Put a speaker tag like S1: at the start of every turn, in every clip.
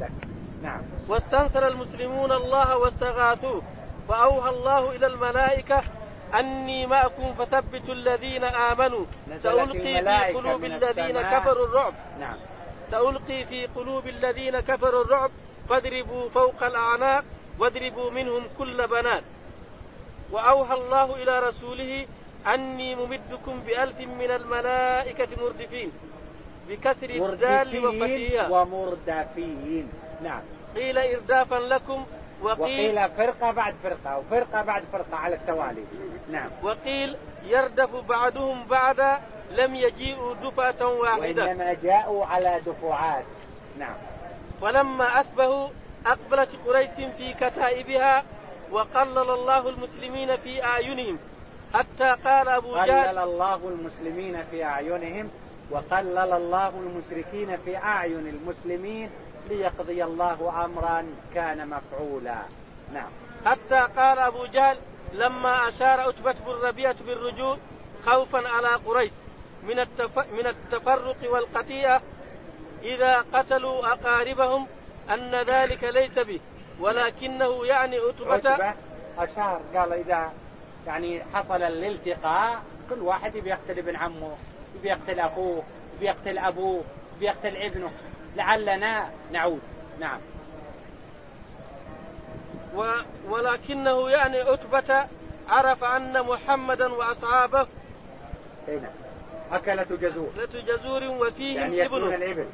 S1: بعدك. نعم.
S2: واستنصر المسلمون الله واستغاثوه. فأوحى الله إلى الملائكة أني معكم فثبتوا الذين آمنوا. سألقي في قلوب الذين كفروا الرعب.
S1: نعم.
S2: سألقي في قلوب الذين كفروا الرعب. فاضربوا فوق الأعناق واضربوا منهم كل بنات. وأوحى الله إلى رسوله أني ممدكم بألف من الملائكة مردفين. بكسر الدال
S1: وفتحها ومردفين. نعم.
S2: قيل إردافا لكم
S1: وقيل, وقيل فرقة بعد فرقة وفرقة بعد فرقة على التوالي. نعم.
S2: وقيل يردف بعضهم بعدا لم يجيئوا دفعة واحدة.
S1: وإنما جاءوا على دفعات. نعم.
S2: ولما أسبهوا أقبلت قريش في كتائبها وقلل الله المسلمين في أعينهم. حتى قال أبو
S1: جهل قلل الله المسلمين في أعينهم وقلل الله المشركين في أعين المسلمين ليقضي الله أمرا كان مفعولا. نعم.
S2: حتى قال أبو جهل لما أشار أتبة بن ربيعة بالرجوع خوفا على قريش من التف... من التفرق والقطيعة إذا قتلوا أقاربهم أن ذلك ليس به ولكنه يعني
S1: عتبة أشار قال إذا يعني حصل الالتقاء كل واحد يبي يقتل ابن عمه. يبي يقتل أخوه يبي يقتل أبوه يبي يقتل ابنه. لعلنا نعود. نعم.
S2: و ولكنه يعني عتبة عرف أن محمدا وأصحابه
S1: نعم. أكلة جزور.
S2: أكلة جزور وفيهم
S1: يعني ابن الإبل.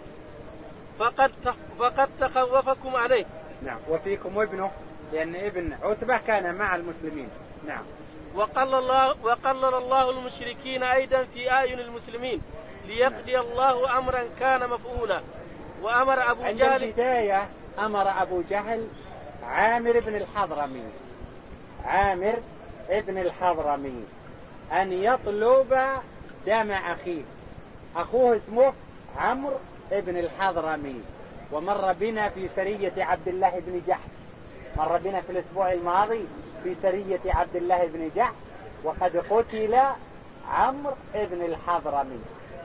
S2: فقد فقد تخوفكم عليه.
S1: نعم. وفيكم ابنه لأن ابن عتبة كان مع المسلمين. نعم.
S2: وقلل الله وقلل الله المشركين أيضا في أعين المسلمين ليقضي الله أمرا كان مفعولا. وأمر أبو
S1: عند
S2: جهل
S1: عند البداية أمر أبو جهل عامر بن الحضرمي. عامر ابن الحضرمي. أن يطلب دم أخيه. أخوه اسمه عمرو ابن الحضرمي. ومر بنا في سرية عبد الله بن جحش. مر بنا في الأسبوع الماضي. في سرية عبد الله بن جحش وقد قتل عمرو بن الحضرمي.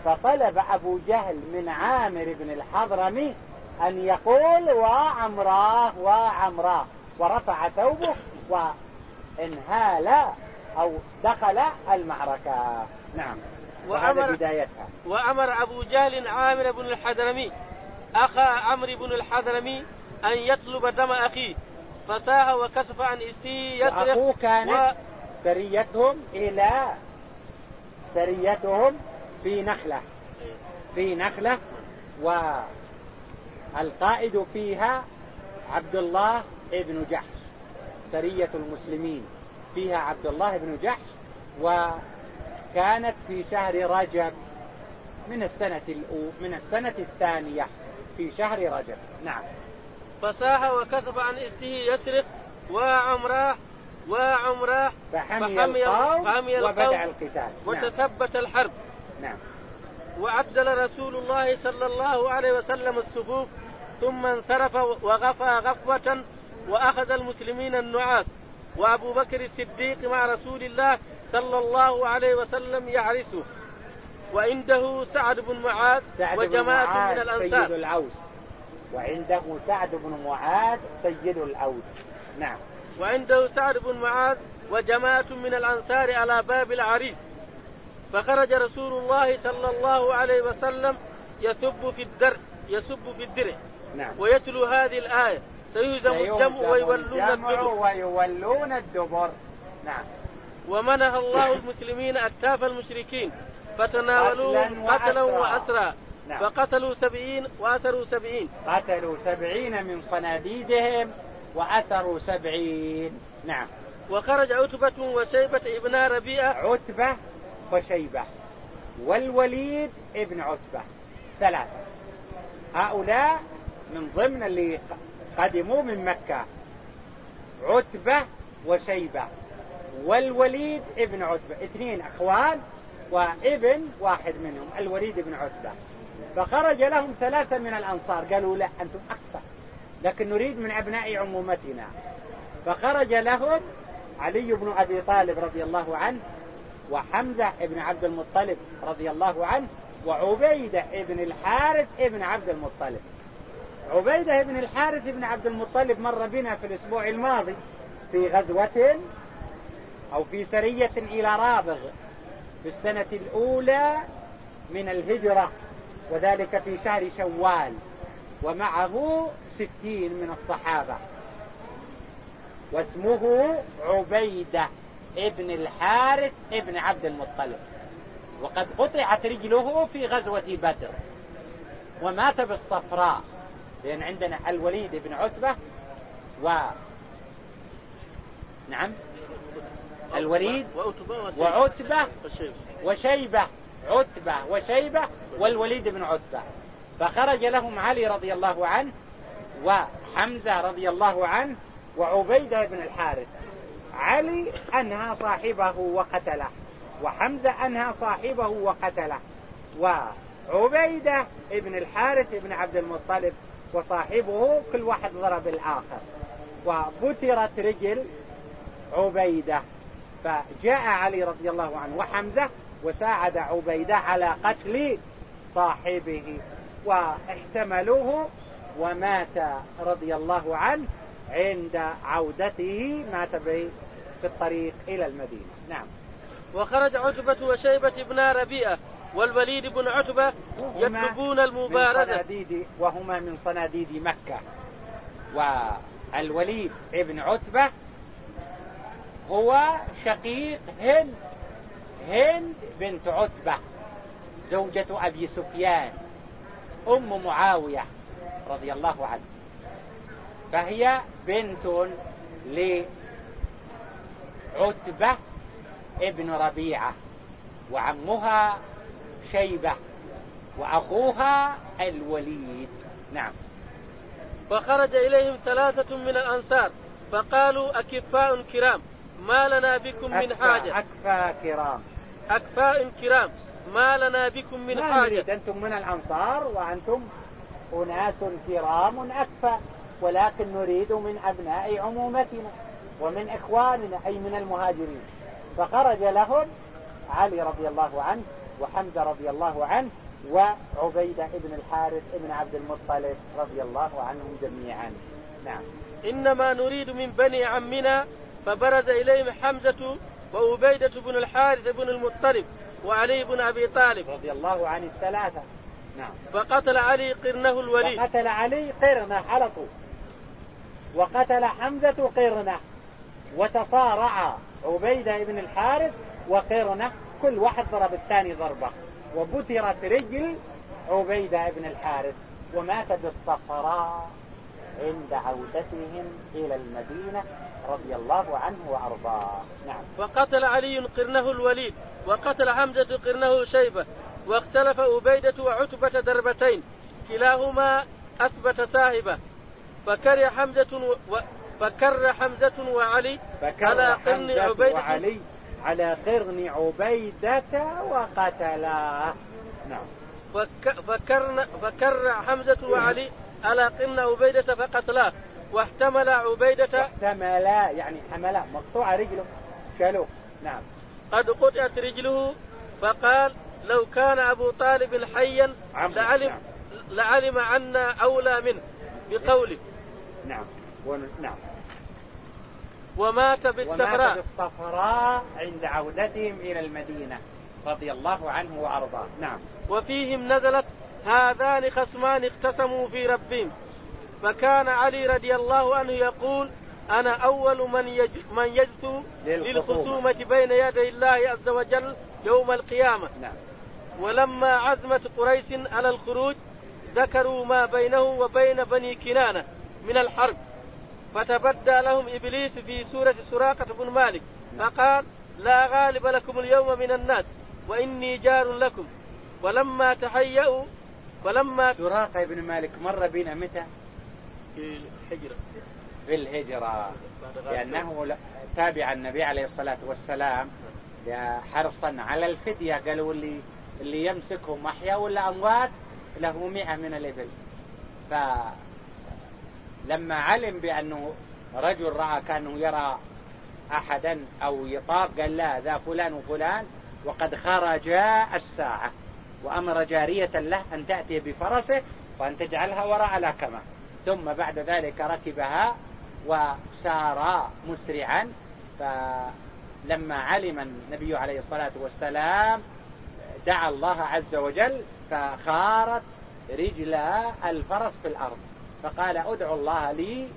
S1: فطلب أبو جهل من عامر بن الحضرمي أن يقول وعمراه وعمراه. ورفع ثوبه وانهال أو دخل المعركة. نعم. وأمر بدايتها.
S2: وأمر أبو جهل عامر بن الحضرمي أخا عمرو بن الحضرمي أن يطلب دم أخيه. فساه وكشف عن استيه
S1: يسرق أخوه كانت و... سريتهم إلى سريتهم في نخلة. في نخلة والقائد فيها عبد الله ابن جحش سرية المسلمين. فيها عبد الله بن جحش وكانت في شهر رجب من السنة الأو من السنة الثانية في شهر رجب. نعم.
S2: فساح وكسب عن استه يسرق وعمراه وعمراه
S1: فحمي, فحمي القوم وبدأ القتال. نعم.
S2: وتثبت الحرب.
S1: نعم.
S2: وعدل رسول الله صلى الله عليه وسلم الصفوف ثم انصرف وغفى غفوة وأخذ المسلمين النعاس. وأبو بكر الصديق مع رسول الله صلى الله عليه وسلم يعرسه وعنده سعد بن معاذ وجماعة من الأنصار.
S1: سيد العوس وعنده سعد بن معاذ سيد العوس نعم.
S2: وعنده سعد بن معاذ وجماعة من الأنصار على باب العريس. فخرج رسول الله صلى الله عليه وسلم يسب في الدرع يسب في الدرع
S1: نعم.
S2: ويتلو هذه الآية. سيهزم الجمع ويولون الدبر.
S1: ويولون الدبر. نعم.
S2: ومنح الله المسلمين أكتاف المشركين. فتناولوهم قتلا وأسرى نعم. فقتلوا سبعين وأسروا سبعين.
S1: قتلوا سبعين من صناديدهم وأسروا سبعين. نعم.
S2: وخرج عتبة وشيبة ابن ربيعة.
S1: عتبة وشيبة. والوليد ابن عتبة. ثلاثة. هؤلاء من ضمن اللي قدموا من مكة. عتبة وشيبة. والوليد ابن عتبة. اثنين إخوان وابن واحد منهم. الوليد بن عتبة. فخرج لهم ثلاثة من الأنصار. قالوا لا أنتم أكثر لكن نريد من أبناء عمومتنا. فخرج لهم علي بن أبي طالب رضي الله عنه وحمزة بن عبد المطلب رضي الله عنه وعبيدة بن الحارث بن عبد المطلب. عبيدة بن الحارث بن عبد المطلب مر بنا في الأسبوع الماضي في غزوة أو في سرية إلى رابغ في السنة الأولى من الهجرة. وذلك في شهر شوال ومعه ستين من الصحابة. واسمه عبيدة ابن الحارث ابن عبد المطلب. وقد قطعت رجله في غزوة بدر. ومات بالصفراء لأن عندنا الوليد بن عتبة و نعم الوليد وعتبة وشيبة. عتبة وشيبة والوليد بن عتبة. فخرج لهم علي رضي الله عنه وحمزة رضي الله عنه وعبيدة بن الحارث. علي أنهى صاحبه وقتله وحمزة أنهى صاحبه وقتله وعبيدة ابن الحارث ابن عبد المطلب وصاحبه كل واحد ضرب الآخر. وبترت رجل عبيدة فجاء علي رضي الله عنه وحمزة وساعد عبيدة على قتل صاحبه واحتملوه ومات رضي الله عنه عند عودته مات في الطريق إلى المدينة. نعم.
S2: وخرج عتبة وشيبة بن ربيئة والوليد بن عتبة يطلبون المبارزة
S1: من وهما من صناديد مكة. والوليد بن عتبة هو شقيق هند. هند بنت عتبة زوجة أبي سفيان أم معاوية رضي الله عنه. فهي بنت لعتبة ابن ربيعة وعمها شيبة وأخوها الوليد. نعم.
S2: فخرج إليهم ثلاثة من الأنصار فقالوا أكفاء كرام ما لنا بكم من حاجة.
S1: أكفاء كرام.
S2: أكفاء كرام ما لنا بكم من
S1: ما
S2: حاجة.
S1: نريد أنتم من الأنصار وأنتم أناس كرام أكفى ولكن نريد من أبناء عمومتنا ومن إخواننا أي من المهاجرين. فخرج لهم علي رضي الله عنه وحمزة رضي الله عنه وعبيدة ابن الحارث ابن عبد المطلب رضي الله عنهم جميعا. نعم.
S2: إنما نريد من بني عمنا فبرز إليهم حمزة وعبيدة بن الحارث بن المطلب وعلي بن أبي طالب.
S1: رضي الله عن الثلاثة. نعم.
S2: فقتل علي قرنه الوليد.
S1: فقتل علي قرنه على طول. وقتل حمزة قرنه. وتصارع عبيدة بن الحارث وقرنه كل واحد ضرب الثاني ضربة. وبترت رجل عبيدة بن الحارث. ومات بالصفراء عند عودتهم إلى المدينة رضي الله عنه وأرضاه. نعم.
S2: وقتل علي قرنه الوليد وقتل حمزة قرنه شيبة واختلف أبيدة وعتبة دربتين كلاهما أثبت ساهبة. فكره حمزة و... فكر حمزة وعلي
S1: فكر على قرن عبيدة. وعلي على قرن عبيدة وقتلاه نعم.
S2: فك... فكرن... فكر حمزة وعلي على قرن عبيدة فقتلاه واحتمل عبيدة
S1: احتملا يعني حملا مقطوع رجله شالوه. نعم.
S2: قد قطعت رجله فقال لو كان أبو طالب حيا لعلم نعم. لعلم عنا أولى منه بقوله.
S1: نعم. نعم.
S2: ومات بالصفراء.
S1: ومات بالصفراء عند عودتهم إلى المدينة رضي الله عنه وأرضاه. نعم.
S2: وفيهم نزلت هذان خصمان اقتسموا في ربهم. فكان علي رضي الله عنه يقول أنا أول من يج... من يجثو للخصومة بين يدي الله عز وجل يوم القيامة.
S1: نعم.
S2: ولما عزمت قريش على الخروج ذكروا ما بينه وبين بني كنانة من الحرب. فتبدى لهم إبليس في سورة سراقة بن مالك فقال لا غالب لكم اليوم من الناس وإني جار لكم. ولما تهيأوا ولما
S1: سراقة بن مالك مر بنا متى؟
S2: في الهجرة
S1: في الهجرة لأنه تابع النبي عليه الصلاة والسلام. حرصا على الفدية. قالوا اللي اللي يمسكهم أحيا ولا أموات له مئة من الإبل. فلما علم بأنه رجل رأى كأنه يرى أحدا أو يطاف قال لا ذا فلان وفلان وقد خرجا الساعة. وأمر جارية له أن تأتي بفرسه وأن تجعلها وراء الأكمة. ثم بعد ذلك ركبها وسار مسرعا فلما علم النبي عليه الصلاة والسلام دعا الله عز وجل فخارت رجل الفرس في الأرض. فقال أدعو الله لي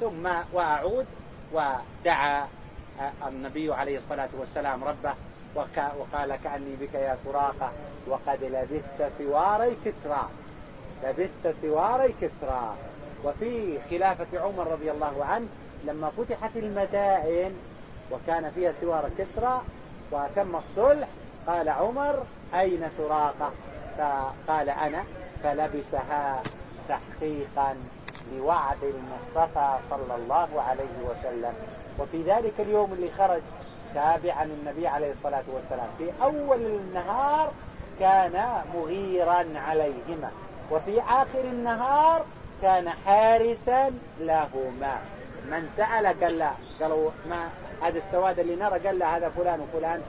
S1: ثم وأعود. ودعا النبي عليه الصلاة والسلام ربه. وقال كأني بك يا سراقة وقد لبثت سواري كسرى. لبثت سواري كسرى. وفي خلافة عمر رضي الله عنه لما فتحت المدائن وكان فيها سوار كسرى وتم الصلح قال عمر أين سراقة؟ فقال أنا فلبسها تحقيقا لوعد المصطفى صلى الله عليه وسلم. وفي ذلك اليوم اللي خرج تابعا النبي عليه الصلاة والسلام. في أول النهار كان مغيرا عليهما وفي آخر النهار كان حارسا لهما. من سأل قال لا قالوا ما هذا السواد اللي نرى؟ قال لا هذا فلان وفلان.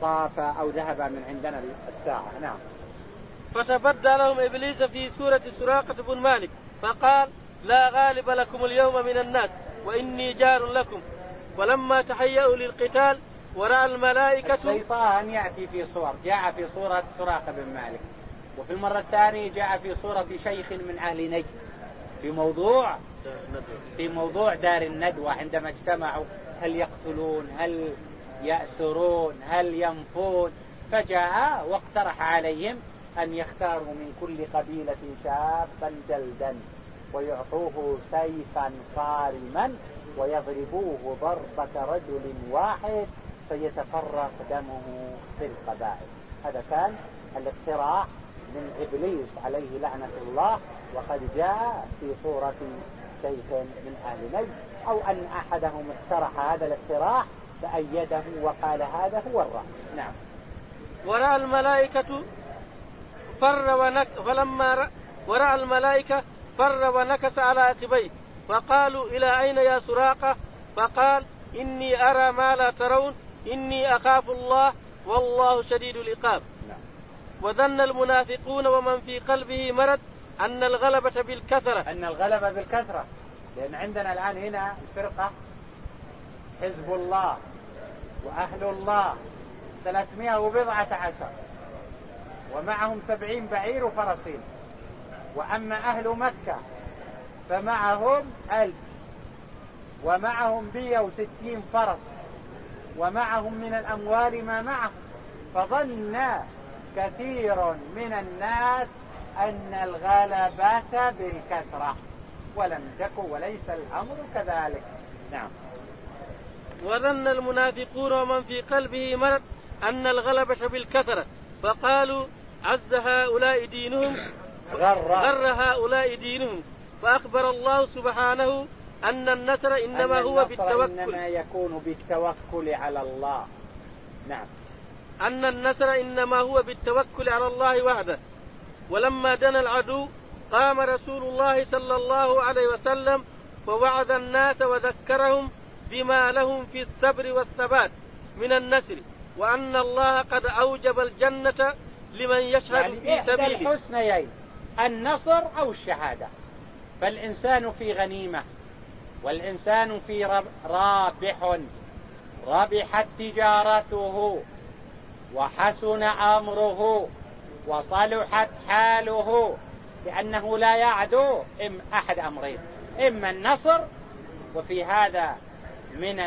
S1: طاف أو ذهب من عندنا الساعة. نعم.
S2: فتبدى لهم إبليس في سورة سراقة بن مالك فقال لا غالب لكم اليوم من الناس وإني جار لكم. ولما تهيأوا للقتال ورأى الملائكة
S1: الشيطان يأتي في صور جاء في صورة سراقة بن مالك. وفي المرة الثانية جاء في صورة شيخ من أهل نجد. في موضوع في موضوع دار الندوة عندما اجتمعوا. هل يقتلون؟ هل يأسرون؟ هل ينفون؟ فجاء واقترح عليهم أن يختاروا من كل قبيلة شابا جلدا ويعطوه سيفا صارما. ويضربوه ضربة رجل واحد فيتفرق دمه في القبائل. هذا كان الاقتراح من إبليس عليه لعنة الله وقد جاء في صورة شيخ من أهل نجد أو أن أحدهم اقترح هذا الاقتراح فأيده وقال هذا هو الرأي. نعم.
S2: ورأى الملائكة فر ونك فلما رأى ورأى الملائكة فر ونكس على عقبيه فقالوا إلى أين يا سراقة؟ فقال إني أرى ما لا ترون إني أخاف الله والله شديد العقاب. نعم. وظن المنافقون ومن في قلبه مرض أن الغلبة بالكثرة.
S1: أن الغلبة بالكثرة. لأن عندنا الآن هنا الفرقة حزب الله وأهل الله ثلاثمائة وبضعة عشر. ومعهم سبعين بعير وفرسين. وأما أهل مكة فمعهم ألف. ومعهم مية وستين فرس. ومعهم من الأموال ما معهم. فظن كثير من الناس أن الغلبة بالكثرة. ولم تكن وليس الأمر كذلك. نعم.
S2: وظن المنافقون ومن في قلبه مرض أن الغلبة بالكثرة. فقالوا عز هؤلاء دينهم غر, غر هؤلاء دينهم. فأخبر الله سبحانه أن النصر إنما
S1: أن
S2: هو بالتوكل.
S1: إنما يكون بالتوكل على الله. نعم.
S2: أن النصر إنما هو بالتوكل على الله وحده. ولما دنا العدو قام رسول الله صلى الله عليه وسلم فوعظ الناس وذكرهم بما لهم في الصبر والثبات من النسر وأن الله قد أوجب الجنة لمن يشهد يعني في سبيله.
S1: الحسنيين النصر أو الشهادة. فالإنسان في غنيمة والإنسان في رابح. ربحت تجارته وحسن أمره وصلحت حاله. لأنه لا يعدو إم أحد أمرين إما النصر وفي هذا من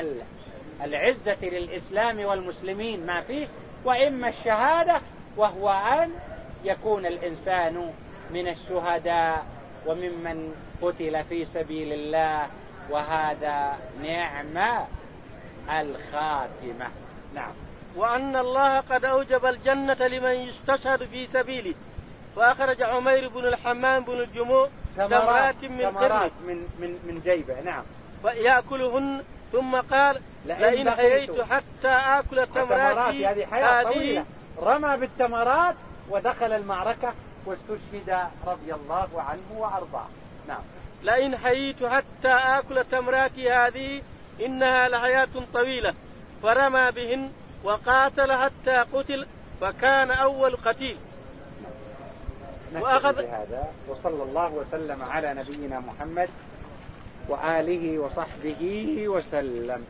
S1: العزة للإسلام والمسلمين ما فيه وإما الشهادة وهو أن يكون الإنسان من الشهداء. وممن قتل في سبيل الله وهذا نعم الخاتمة. نعم.
S2: وأن الله قد أوجب الجنة لمن يستشهد في سبيله. وأخرج عمير بن الحمام بن الجموع
S1: تمرات من تمرات من من من جيبه. نعم.
S2: ويأكلهن ثم قال لئن حييت حتى آكل تمراتي
S1: هذه حياة طويلة. رمى بالتمرات ودخل المعركة. واستشهد رضي الله عنه وأرضاه. نعم.
S2: لئن حييت حتى آكل تمراتي هذه إنها لحياة طويلة. فرمى بهن وقاتل حتى قتل فكان أول قتيل. وأخذ
S1: بهذا. وصلى الله وسلم على نبينا محمد وآله وصحبه وسلم.